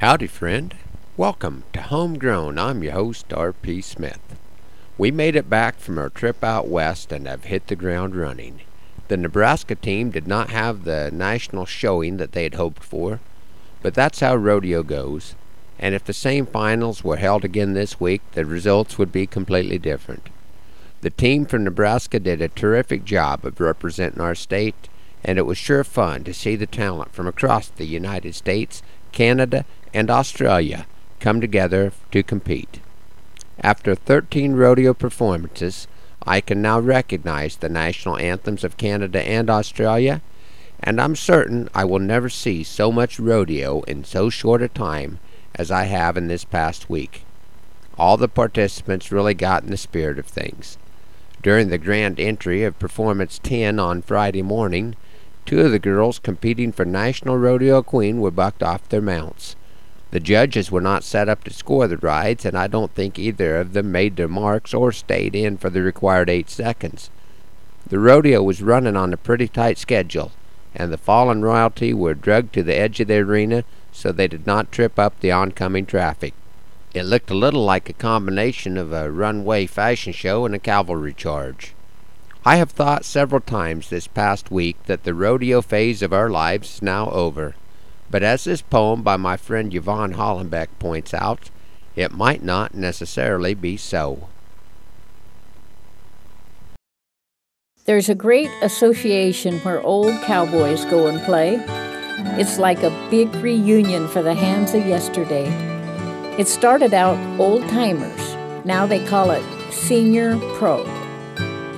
Howdy, friend. Welcome to Homegrown. I'm your host, R.P. Smith. We made it back from our trip out west and have hit the ground running. The Nebraska team did not have the national showing that they had hoped for, but that's how rodeo goes. And if the same finals were held again this week, the results would be completely different. The team from Nebraska did a terrific job of representing our state, and it was sure fun to see the talent from across the United States, Canada, and Australia come together to compete. After 13 rodeo performances, I can now recognize the national anthems of Canada and Australia, and I'm certain I will never see so much rodeo in so short a time as I have in this past week. All the participants really got in the spirit of things. During the grand entry of Performance 10 on Friday morning, two of the girls competing for National Rodeo Queen were bucked off their mounts. The judges were not set up to score the rides, and I don't think either of them made their marks or stayed in for the required eight seconds. The rodeo was running on a pretty tight schedule, and the fallen royalty were dragged to the edge of the arena so they did not trip up the oncoming traffic. It looked a little like a combination of a runway fashion show and a cavalry charge. I have thought several times this past week that the rodeo phase of our lives is now over. But as this poem by my friend Yvonne Hollenbeck points out, it might not necessarily be so. There's a great association where old cowboys go and play. It's like a big reunion for the hands of yesterday. It started out old timers. Now they call it senior pro.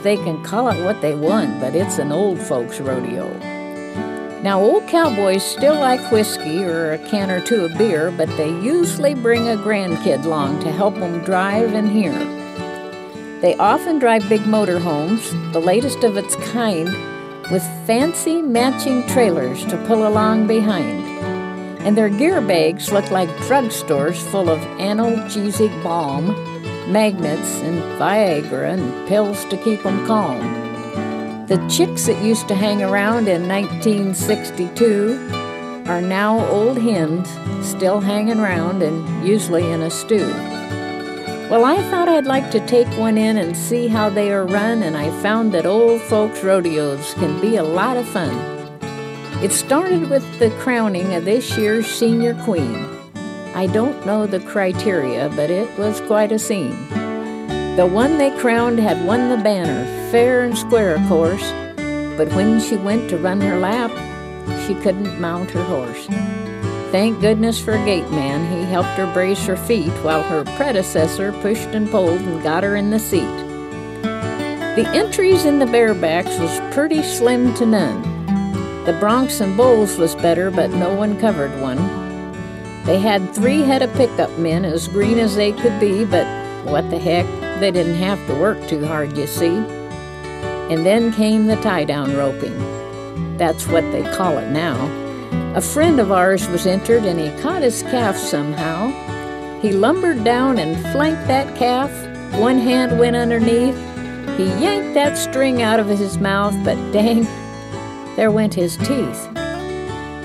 They can call it what they want, but it's an old folks rodeo. Now, old cowboys still like whiskey or a can or two of beer, but they usually bring a grandkid along to help them drive and hear. They often drive big motorhomes, the latest of its kind, with fancy matching trailers to pull along behind. And their gear bags look like drugstores full of analgesic balm, magnets, and Viagra and pills to keep them calm. The chicks that used to hang around in 1962 are now old hens, still hanging around and usually in a stew. Well, I thought I'd like to take one in and see how they are run, and I found that old folks' rodeos can be a lot of fun. It started with the crowning of this year's senior queen. I don't know the criteria, but it was quite a scene. The one they crowned had won the banner, fair and square, of course, but when she went to run her lap, she couldn't mount her horse. Thank goodness for gate man. He helped her brace her feet while her predecessor pushed and pulled and got her in the seat. The entries in the barebacks was pretty slim to none. The Broncs and Bulls was better, but no one covered one. They had three head of pickup men as green as they could be, but what the heck, they didn't have to work too hard, you see. And then came the tie down roping. That's what they call it now. A friend of ours was entered and he caught his calf somehow. He lumbered down and flanked that calf. One hand went underneath. He yanked that string out of his mouth, but dang, there went his teeth.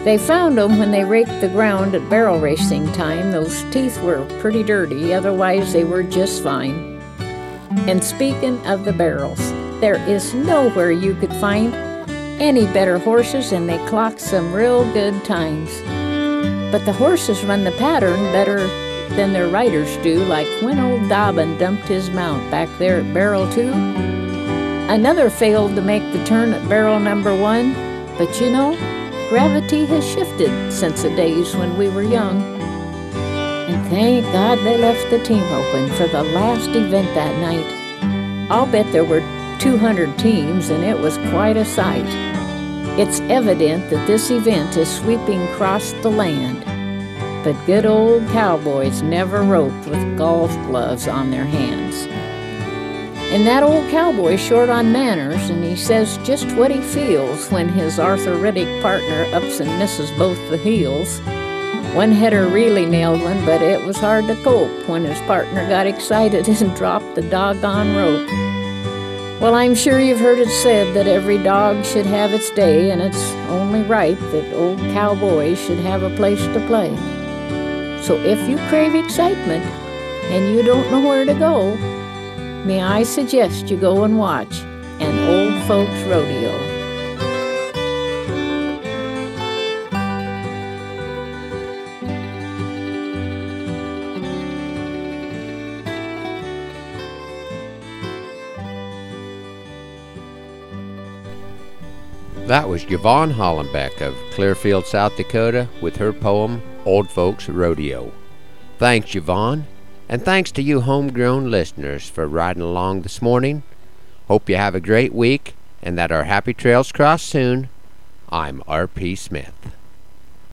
They found when they raked the ground at barrel racing time. Those teeth were pretty dirty, otherwise, they were just fine. And speaking of the barrels, there is nowhere you could find any better horses, and they clock some real good times. But the horses run the pattern better than their riders do, like when old Dobbin dumped his mount back there at barrel two. Another failed to make the turn at barrel number one, but you know, gravity has shifted since the days when we were young. And thank God they left the team open for the last event that night. I'll bet there were 200 teams, and it was quite a sight. It's evident that this event is sweeping across the land. But good old cowboys never roped with golf gloves on their hands. And that old cowboy's short on manners, and he says just what he feels when his arthritic partner ups and misses both the heels. One header really nailed one, but it was hard to cope when his partner got excited and dropped the doggone rope. Well, I'm sure you've heard it said that every dog should have its day, and it's only right that old cowboys should have a place to play. So if you crave excitement and you don't know where to go, may I suggest you go and watch an old folks rodeo. That was Yvonne Hollenbeck of Clearfield, South Dakota, with her poem Old Folks Rodeo. Thanks, Yvonne, and thanks to you homegrown listeners for riding along this morning. Hope you have a great week and that our happy trails cross soon. I'm R.P. Smith.